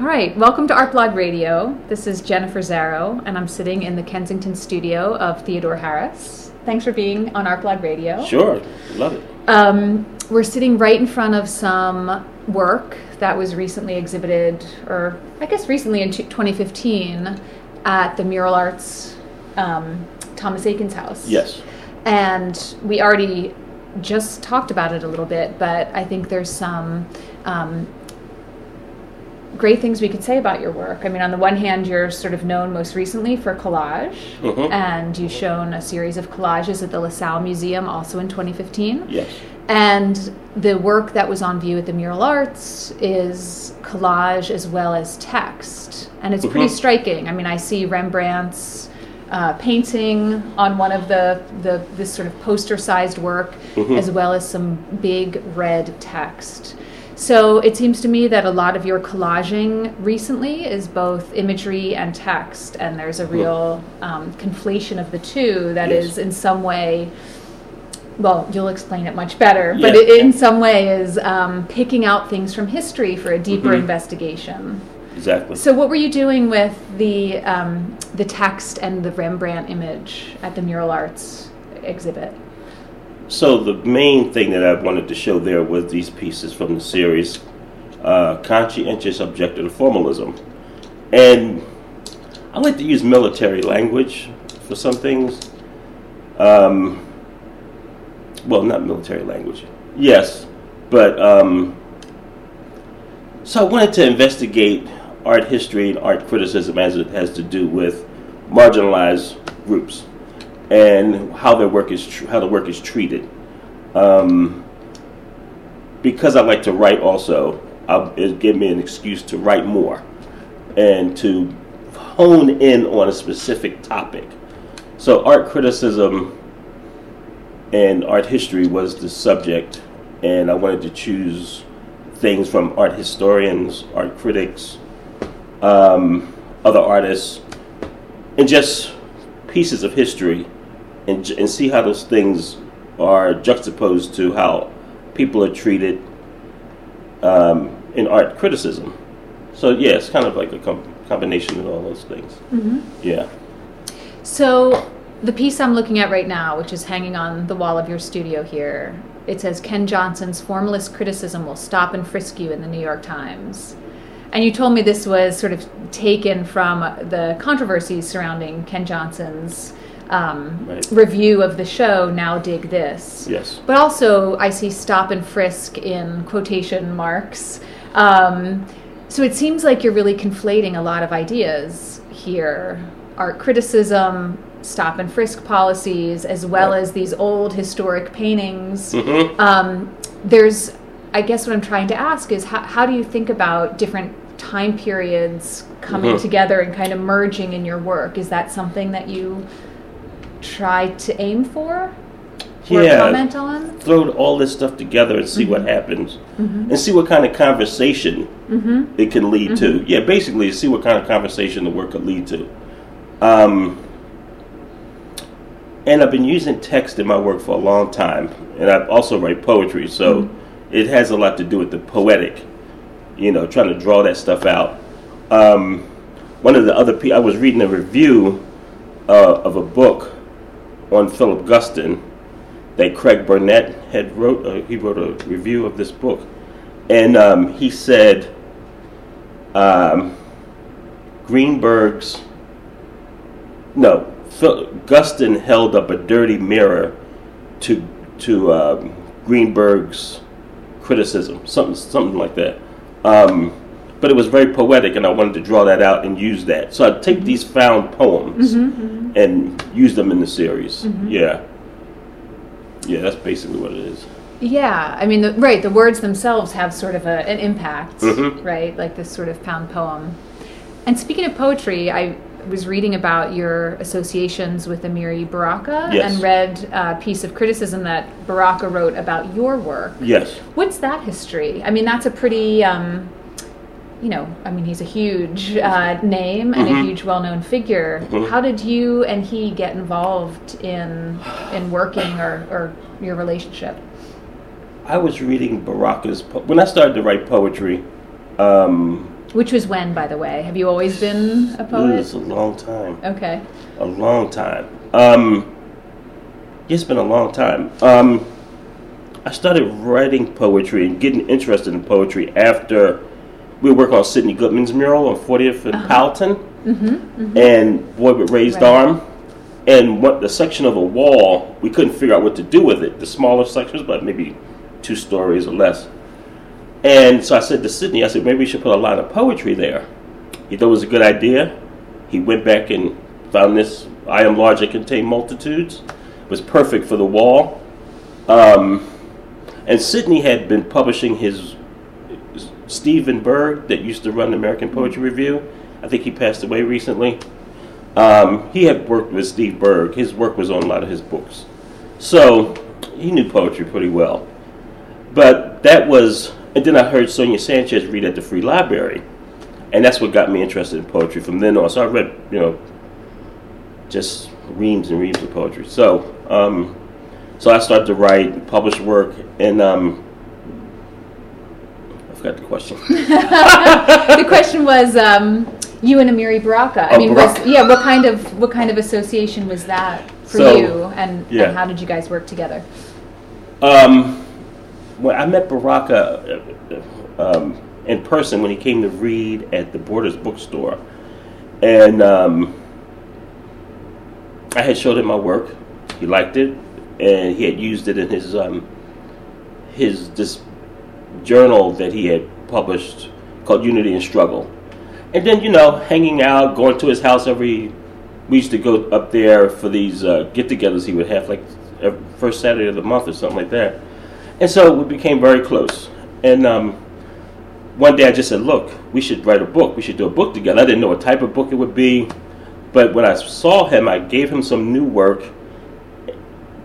All right, welcome to Art Blog Radio. This is Jennifer Zarro, and I'm sitting in the Kensington studio of Theodore Harris. Thanks for being on Art Blog Radio. Sure, love it. Um, we're sitting right in front of some work that was recently exhibited, or I guess recently in 2015, at the Mural Arts um, Thomas Eakins House. Yes. And we already just talked about it a little bit, but I think there's some um, great things we could say about your work. I mean, on the one hand, you're sort of known most recently for collage, Mhm. and you've shown a series of collages at the LaSalle Museum also in 2015. Yes. And the work that was on view at the Mural Arts is collage as well as text. And it's pretty Mhm. striking. I mean, I see Rembrandt's uh, painting on one of the, the this sort of poster sized work, Mhm. as well as some big red text. So it seems to me that a lot of your collaging recently is both imagery and text, and there's a real um, conflation of the two that is Yes. in some way well, you'll explain it much better, but it in some way is um, picking out things from history for a deeper Mhm. investigation. Exactly. So, what were you doing with the um, the text and the Rembrandt image at the Mural Arts exhibit? So the main thing that I wanted to show there was these pieces from the series, uh, conscientious objective formalism, and I like to use military language for some things. Um, well, not military language. Yes, but um, so I wanted to investigate art history and art criticism as it has to do with marginalized groups and how their work is tr- how the work is treated. Um, because I like to write, also, it give me an excuse to write more and to hone in on a specific topic. So, art criticism and art history was the subject, and I wanted to choose things from art historians, art critics, um, other artists, and just pieces of history, and, and see how those things are juxtaposed to how people are treated um, in art criticism. So yeah, it's kind of like a com- combination of all those things. Mm-hmm. Yeah. So, the piece I'm looking at right now, which is hanging on the wall of your studio here, it says Ken Johnson's formalist criticism will stop and frisk you in the New York Times. And you told me this was sort of taken from the controversies surrounding Ken Johnson's um, Right. review of the show, Now Dig This. Yes. But also, I see stop and frisk in quotation marks. Um, so it seems like you're really conflating a lot of ideas here art criticism, stop and frisk policies, as well Right. as these old historic paintings. hmm Um, there's, I guess, what I'm trying to ask is how, how do you think about different time periods coming Mhm. together and kind of merging in your work? Is that something that you try to aim for? Or Yeah. comment on? Throw all this stuff together and see what happens, and see what kind of conversation Mm-hmm. it can lead to. Yeah, basically, see what kind of conversation the work could lead to. Um, and I've been using text in my work for a long time, and I also write poetry, so it has a lot to do with the poetic. You know, trying to draw that stuff out. Um, one of the other pe- I was reading a review uh, of a book on Philip Guston that Craig Burnett had wrote. Uh, he wrote a review of this book, and um, he said um, Greenberg's no Phil, Guston held up a dirty mirror to to um, Greenberg's criticism, something something like that. Um, but it was very poetic, and I wanted to draw that out and use that. So I take these found poems and use them in the series. Yeah, yeah, that's basically what it is. Yeah, I mean, the, right. The words themselves have sort of a, an impact, Mhm. right? Like this sort of pound poem. And speaking of poetry, I was reading about your associations with Amiri Baraka Yes. and read a piece of criticism that Baraka wrote about your work. Yes. What's that history? I mean, that's a pretty, um, you know, I mean, he's a huge uh, name and a Mhm. huge well-known figure. Mhm. How did you and he get involved in in working or, or your relationship? I was reading Baraka's po- when I started to write poetry. Um, Which was when, by the way? Have you always been a poet? It's a long time. Okay. A long time. Um, it's been a long time. Um, I started writing poetry and getting interested in poetry after we were working on Sidney Goodman's mural on 40th and Uh-huh. Mm-hmm. mm-hmm. and Boy with Raised Right. Arm. And what the section of a wall, we couldn't figure out what to do with it. The smaller sections, but maybe two stories or less. And so I said to Sidney, I said, maybe we should put a line of poetry there. He thought it was a good idea. He went back and found this I am large, I contain multitudes. It was perfect for the wall. Um, and Sidney had been publishing his Stephen Berg that used to run American Poetry Review. I think he passed away recently. Um, he had worked with Steve Berg. His work was on a lot of his books. So he knew poetry pretty well. But that was, and then I heard Sonia Sanchez read at the Free Library. And that's what got me interested in poetry from then on. So I read, you know, just reams and reams of poetry. So, um, so I started to write, publish work, and um, forgot the question. the question was um, you and Amiri Baraka. I Oh, mean, was, yeah. What kind of what kind of association was that for So, you, and, yeah. and how did you guys work together? Um, when I met Baraka uh, um, in person when he came to read at the Borders bookstore, and um, I had showed him my work. He liked it, and he had used it in his um, his this journal that he had published called Unity and Struggle. And then you know, hanging out, going to his house every. We used to go up there for these uh, get-togethers he would have, like first Saturday of the month or something like that. And so we became very close. And um, one day I just said, "Look, we should write a book. We should do a book together." I didn't know what type of book it would be, but when I saw him, I gave him some new work.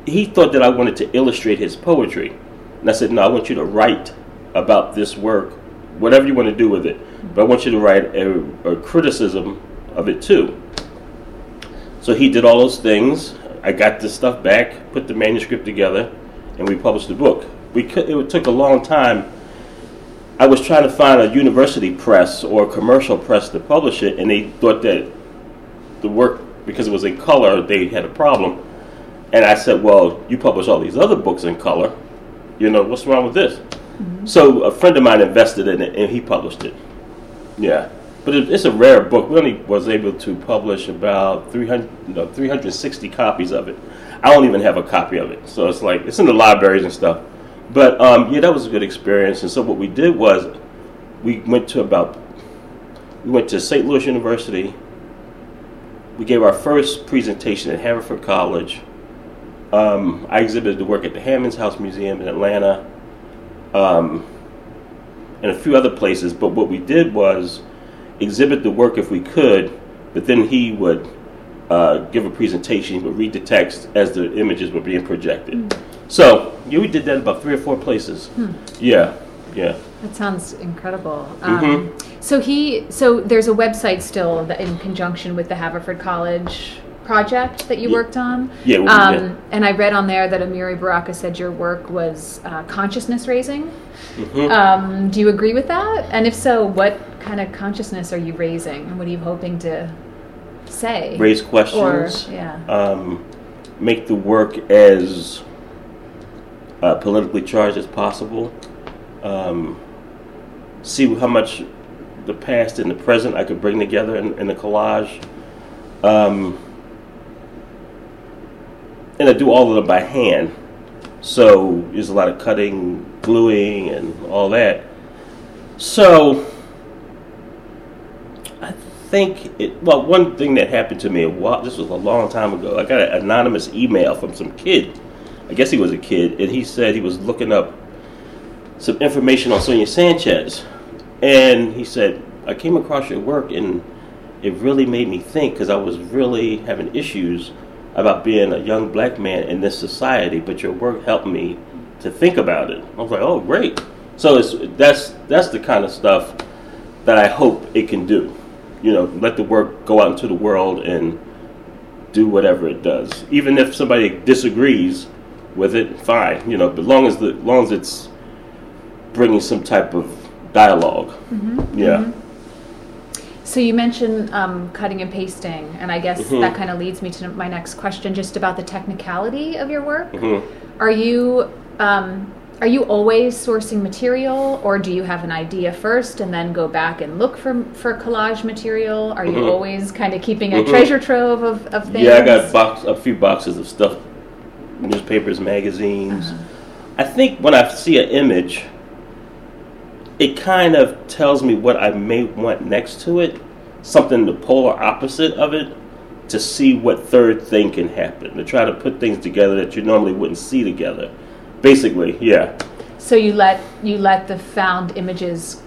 He thought that I wanted to illustrate his poetry, and I said, "No, I want you to write about this work, whatever you want to do with it, but I want you to write a, a criticism of it too." So he did all those things. I got the stuff back, put the manuscript together, and we published the book. We could, it took a long time. I was trying to find a university press or a commercial press to publish it, and they thought that the work, because it was in color, they had a problem. And I said, "Well, you publish all these other books in color. You know what's wrong with this?" So a friend of mine invested in it, and he published it. Yeah, but it, it's a rare book. We only was able to publish about 300, no, 360 copies of it. I don't even have a copy of it, so it's like it's in the libraries and stuff. But um, yeah, that was a good experience. And so what we did was we went to about we went to St. Louis University. We gave our first presentation at Haverford College. Um, I exhibited the work at the Hammonds House Museum in Atlanta, um, and a few other places. But what we did was exhibit the work if we could, but then he would uh, give a presentation. He would read the text as the images were being projected. So yeah, we did that about three or four places. Yeah, yeah. That sounds incredible. Mm-hmm. Um, so he, so there's a website still that in conjunction with the Haverford College project that you worked on. Yeah, we- Um, yeah. And I read on there that Amiri Baraka said your work was uh, consciousness raising. Mhm. Um, do you agree with that? And if so, what kind of consciousness are you raising? and What are you hoping to say? Raise Or questions. yeah. um, make the work as uh, politically charged as possible. Um, see how much the past and the present I could bring together in, in a collage. Um, and I do all of them by hand. So there's a lot of cutting, gluing, and all that. So I think it. Well, one thing that happened to me a while. This was a long time ago. I got an anonymous email from some kid. I guess he was a kid, and he said he was looking up some information on Sonia Sanchez, and he said I came across your work, and it really made me think because I was really having issues about being a young black man in this society. But your work helped me to think about it. I was like, oh, great. So it's that's that's the kind of stuff that I hope it can do. You know, let the work go out into the world and do whatever it does. Even if somebody disagrees with it, fine. You know, but long as the long as it's bringing some type of dialog Mm-hmm. Yeah. So you mentioned um, cutting and pasting, and I guess Mhm. that kind of leads me to my next question, just about the technicality of your work. Mhm. Are you um, are you always sourcing material, or do you have an idea first and then go back and look for for collage material? Are you Mhm. always kind of keeping a Mhm. treasure trove of, of things? Yeah, I got box a few boxes of stuff, newspapers, magazines. Uh-huh. I think when I see an image, it kind of tells me what I may want next to it, something the polar opposite of it, to see what third thing can happen. To try to put things together that you normally wouldn't see together. Basically, yeah. So you let you let the found images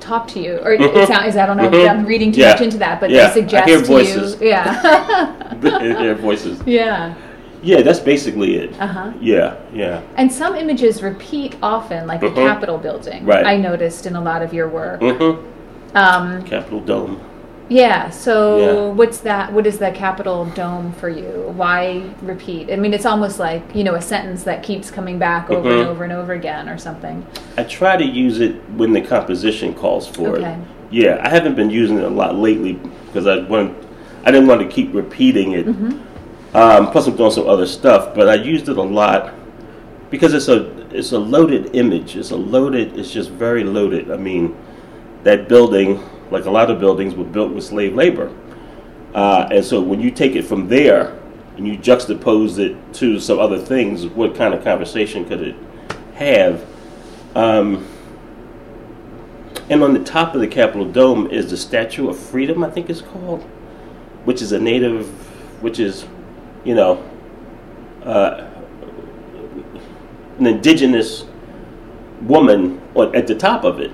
talk to you, or Mhm. it sound, is I don't know Mhm. I'm reading too Yeah. much into that, but Yeah, they suggest hear to voices. you, yeah, Their voices. yeah, Yeah, that's basically it. uh huh. Yeah, yeah. And some images repeat often, like the Mhm. Capitol building. Right. I noticed in a lot of your work. hmm Um, Capitol Dome. yeah. So Yeah. what's that? What is the Capitol dome for you? Why repeat? I mean, it's almost like you know a sentence that keeps coming back over and Mhm. over and over again, or something. I try to use it when the composition calls for Okay. it. Yeah, I haven't been using it a lot lately because I want, I didn't want to keep repeating it. Um, plus, I'm doing some other stuff, but I used it a lot because it's a it's a loaded image. It's a loaded. It's just very loaded. I mean, that building, like a lot of buildings, were built with slave labor, uh, and so when you take it from there and you juxtapose it to some other things, what kind of conversation could it have? Um, and on the top of the Capitol Dome is the Statue of Freedom, I think it's called, which is a native, which is, you know, uh, an indigenous woman on, at the top of it.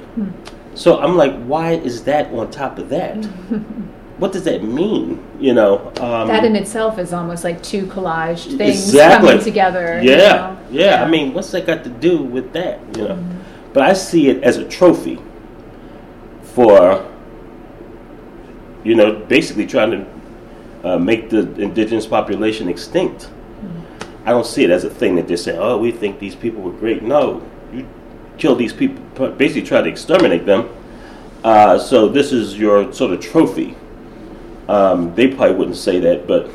So I'm like, why is that on top of that? what does that mean? You know, um, that in itself is almost like two collaged things Exactly. coming together. you yeah, know? yeah. I mean, what's that got to do with that? You know, but I see it as a trophy for, you know, basically trying to uh, make the indigenous population extinct. I don't see it as a thing that they say, "Oh, we think these people were great." No, you kill these people, basically try to exterminate them. Uh, so this is your sort of trophy. Um, they probably wouldn't say that, but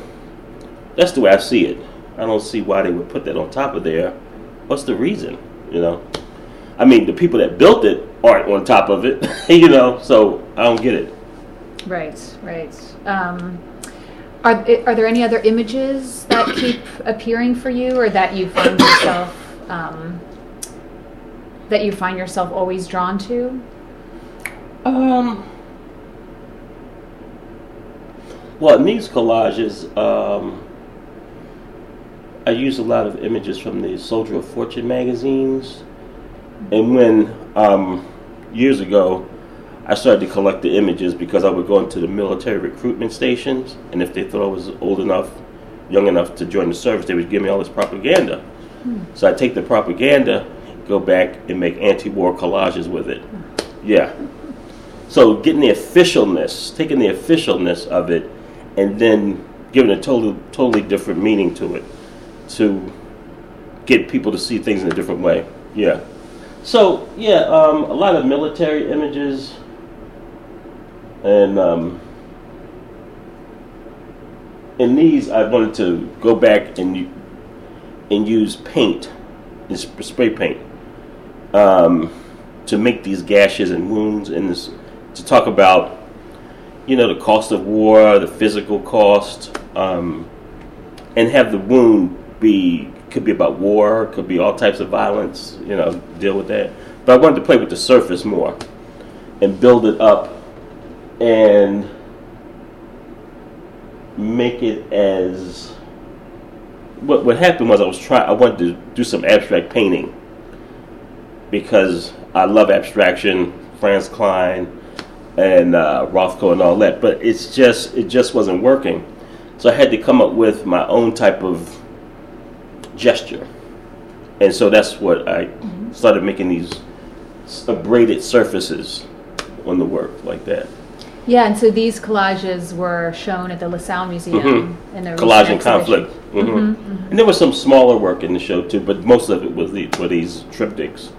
that's the way I see it. I don't see why they would put that on top of there. What's the reason? You know, I mean, the people that built it aren't on top of it. you know, so I don't get it. Right, right. Um, are are there any other images that keep appearing for you, or that you find yourself um, that you find yourself always drawn to? Um. Well, in these collages, um, I use a lot of images from the Soldier of Fortune magazines. And when, um, years ago, I started to collect the images because I would go into the military recruitment stations, and if they thought I was old enough, young enough to join the service, they would give me all this propaganda. So I take the propaganda, go back and make anti-war collages with it. Yeah. So getting the officialness, taking the officialness of it, and then giving a totally totally different meaning to it, to get people to see things in a different way. Yeah. So yeah, um, a lot of military images, and um, in these I wanted to go back and and use paint, spray paint, um, to make these gashes and wounds, and this, to talk about, you know, the cost of war, the physical cost, um, and have the wound be could be about war, could be all types of violence, you know, deal with that. But I wanted to play with the surface more, and build it up, and make it as what what happened was I was trying I wanted to do some abstract painting because I love abstraction, Franz Kline and uh, Rothko and all that, but it's just it just wasn't working. So I had to come up with my own type of gesture, and so that's what I started making these abraded surfaces on the work like that. Yeah, and so these collages were shown at the LaSalle Museum in a Mm-hmm. Collage and recent exhibition. conflict. hmm And there was some smaller work in the show too, but most of it was the, were these triptychs.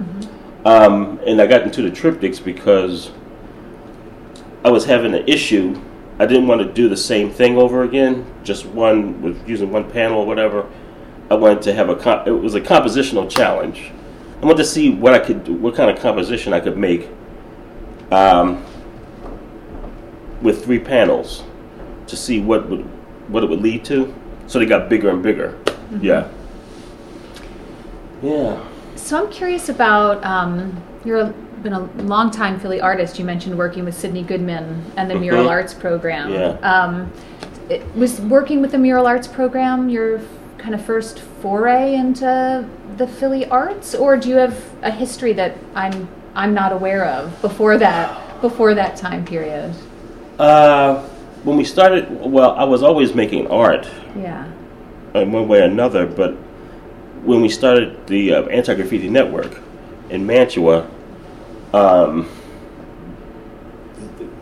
Um, and I got into the triptychs because I was having an issue. I didn't want to do the same thing over again, just one with using one panel or whatever. I wanted to have a comp- it was a compositional challenge. I wanted to see what I could do, what kind of composition I could make um, with three panels to see what would what it would lead to. So they got bigger and bigger. Yeah. Yeah. So I'm curious about um, you're been a long time Philly artist. You mentioned working with Sidney Goodman and the Mural Mhm. Arts program. Yeah. Um, it, was working with the Mural Arts program your f- kind of first foray into the Philly arts, or do you have a history that I'm I'm not aware of before that before that time period? Uh, when we started, well, I was always making art Yeah. in one way or another, but when we started the uh, Anti Graffiti Network in Mantua, um,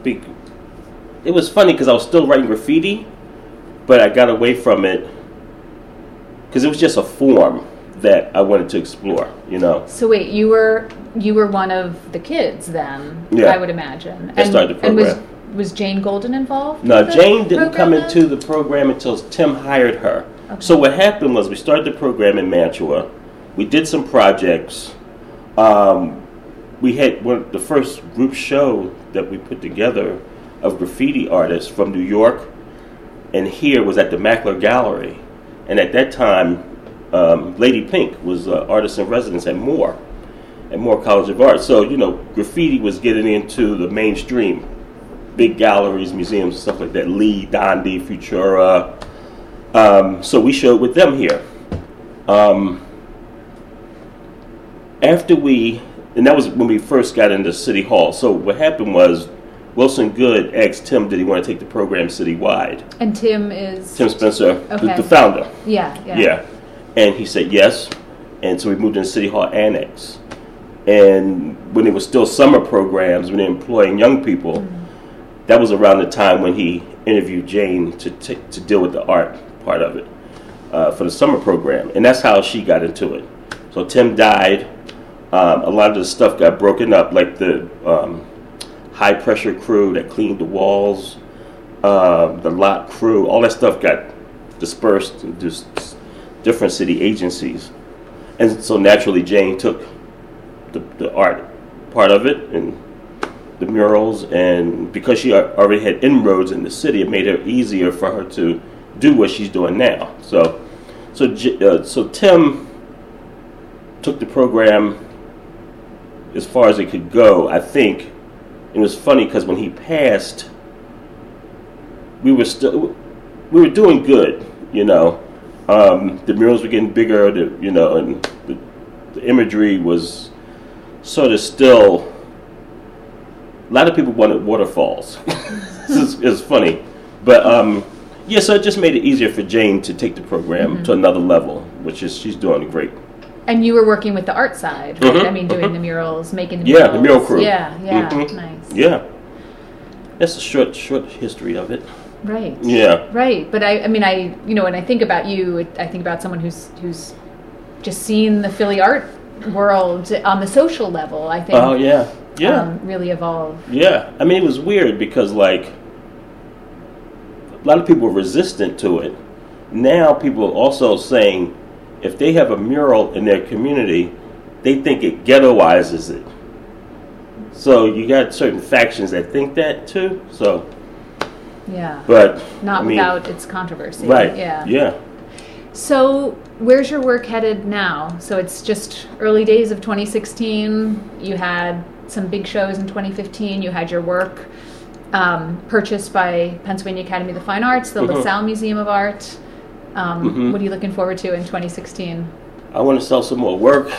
it was funny because I was still writing graffiti, but I got away from it because it was just a form that I wanted to explore, you know. So wait, you were you were one of the kids then? Yeah. I would imagine. I started the And was program. Was Jane Golden involved? No, Jane didn't come program into the program until Tim hired her. Okay. So what happened was we started the program in Mantua. We did some projects. Um, we had one, the first group show that we put together of graffiti artists from New York, and here was at the Mackler Gallery. And at that time, um, Lady Pink was uh, artist in residence at Moore, at Moore College of Art. So you know, graffiti was getting into the mainstream big galleries, museums, stuff like that. Lee, Dondi, Futura. Um, so we showed with them here. Um, after we, and that was when we first got into City Hall. So what happened was Wilson Goode asked Tim, did he want to take the program citywide? And Tim is Tim Spencer, the, Okay. the founder. Yeah, yeah. Yeah. And he said yes. And so we moved into City Hall Annex. And when it was still summer programs, when they were employing young people, that was around the time when he interviewed Jane to, t- to deal with the art part of it uh, for the summer program. And that's how she got into it. So Tim died. Um, a lot of the stuff got broken up, like the um, high pressure crew that cleaned the walls, uh, the lot crew, all that stuff got dispersed into different city agencies. And so naturally, Jane took the, the art part of it and the murals, and because she already had inroads in the city, it made it easier for her to do what she's doing now. So, so, uh, so Tim took the program as far as it could go. I think it was funny because when he passed, we were still we were doing good, you know. Um, the murals were getting bigger, the, you know, and the, the imagery was sort of still. A lot of people wanted waterfalls. it's, it's funny, but um, yeah. So it just made it easier for Jane to take the program to another level, which is she's doing great. And you were working with the art side, right? Mhm, I mean, doing mhm. the murals, making the Yeah, murals. the mural crew. Yeah, yeah, Mhm. nice. Yeah, that's a short short history of it. Right. Yeah. Right, but I, I mean, I, you know, when I think about you, I think about someone who's who's just seen the Philly art world on the social level. I think. Oh yeah, yeah. Um, really evolve. Yeah, I mean it was weird because like a lot of people were resistant to it. Now people are also saying if they have a mural in their community, they think it ghettoizes it. So you got certain factions that think that too. So, Yeah. but Not I mean, without its controversy. right? Yeah. yeah. So, where's your work headed now? So, it's just early days of 2016. You had some big shows in 2015. You had your work um, purchased by Pennsylvania Academy of the Fine Arts, the Mhm. LaSalle Museum of Art. Um, Mhm. What are you looking forward to in 2016? I want to sell some more work.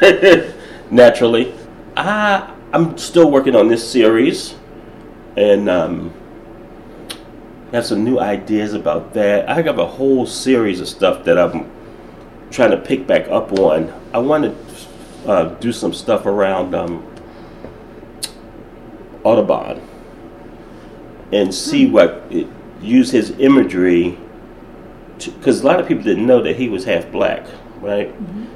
Naturally, I I'm still working on this series, and um, have some new ideas about that. I have a whole series of stuff that I'm trying to pick back up on. I want to uh, do some stuff around um, Audubon and see what it, use his imagery because a lot of people didn't know that he was half black, right?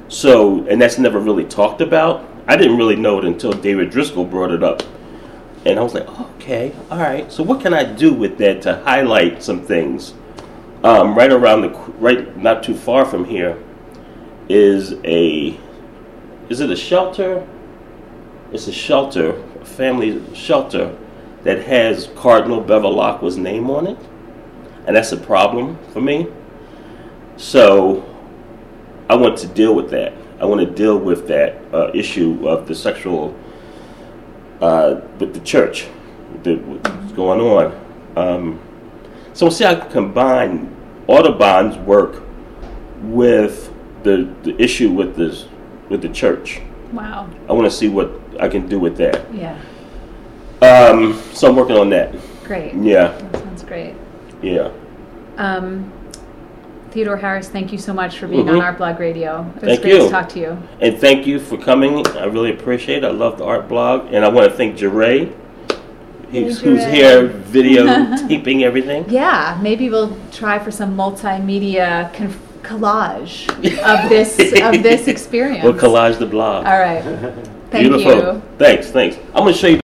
So, and that's never really talked about. I didn't really know it until David Driskell brought it up And I was like, okay, all right. So what can I do with that to highlight some things? Um, right around the right, not too far from here, is a is it a shelter? It's a shelter, family shelter that has Cardinal Bevilacqua's name on it, and that's a problem for me. So I want to deal with that. I want to deal with that uh, issue of the sexual uh, with the church, the, what's going on. Um, so we'll see I can combine Audubon's work with the, the issue with this with the church. Wow. I want to see what I can do with that. Yeah. Um, so I'm working on that. Great. Yeah, That sounds great. yeah. Um, Theodore Harris, thank you so much for being Mhm. on Art Blog Radio. It was Thank great you. to talk to you. And thank you for coming. I really appreciate it. I love the art blog, and I want to thank Jeray, who's, Hey, who's Jeray. here videotaping everything. Yeah, maybe we'll try for some multimedia conf- collage of this of this experience. We'll collage the blog. All right. Thank Beautiful. you. Thanks, thanks. I'm going to show you.